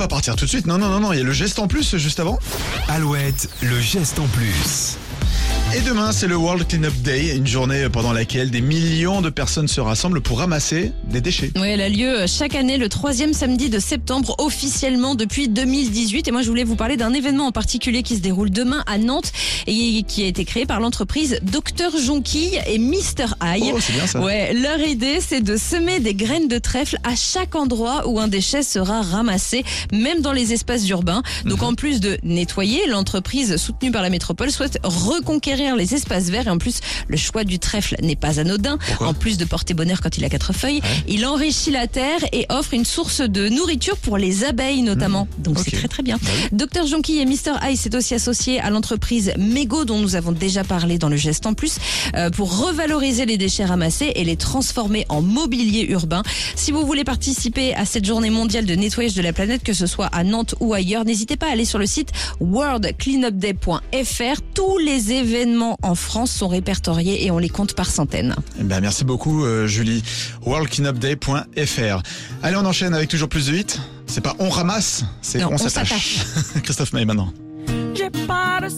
Pas partir tout de suite, non, non, non, non, il y a le geste en plus juste avant. Alouette, le geste en plus. Et demain, c'est le World Cleanup Day, une journée pendant laquelle des millions de personnes se rassemblent pour ramasser des déchets. Oui, elle a lieu chaque année le troisième samedi de septembre, officiellement depuis 2018. Et moi, je voulais vous parler d'un événement en particulier qui se déroule demain à Nantes et qui a été créé par l'entreprise Docteur Jonquille et Mr. Eye. Oh, c'est bien ça. Ouais, leur idée, c'est de semer des graines de trèfle à chaque endroit où un déchet sera ramassé, même dans les espaces urbains. Donc, en plus de nettoyer, l'entreprise soutenue par la métropole souhaite reconquérir les espaces verts. Et en plus, le choix du trèfle n'est pas anodin. Pourquoi en plus de porter bonheur quand il a quatre feuilles, il enrichit la terre et offre une source de nourriture pour les abeilles notamment. Donc ok. c'est très très bien. Bah. Docteur Jonquille et Mr. Eye s'est aussi associé à l'entreprise Mego dont nous avons déjà parlé dans le geste en plus euh, pour revaloriser les déchets ramassés et les transformer en mobilier urbain. Si vous voulez participer à cette journée mondiale de nettoyage de la planète, que ce soit à Nantes ou ailleurs, n'hésitez pas à aller sur le site worldcleanupday.fr. Tous les événements en France sont répertoriés et on les compte par centaines. Eh ben, merci beaucoup, euh, Julie. worldcleanupday.fr. Allez, on enchaîne avec toujours plus de hit. C'est pas on ramasse, c'est on on s'attache. s'attache. Christophe May maintenant. J'ai pas de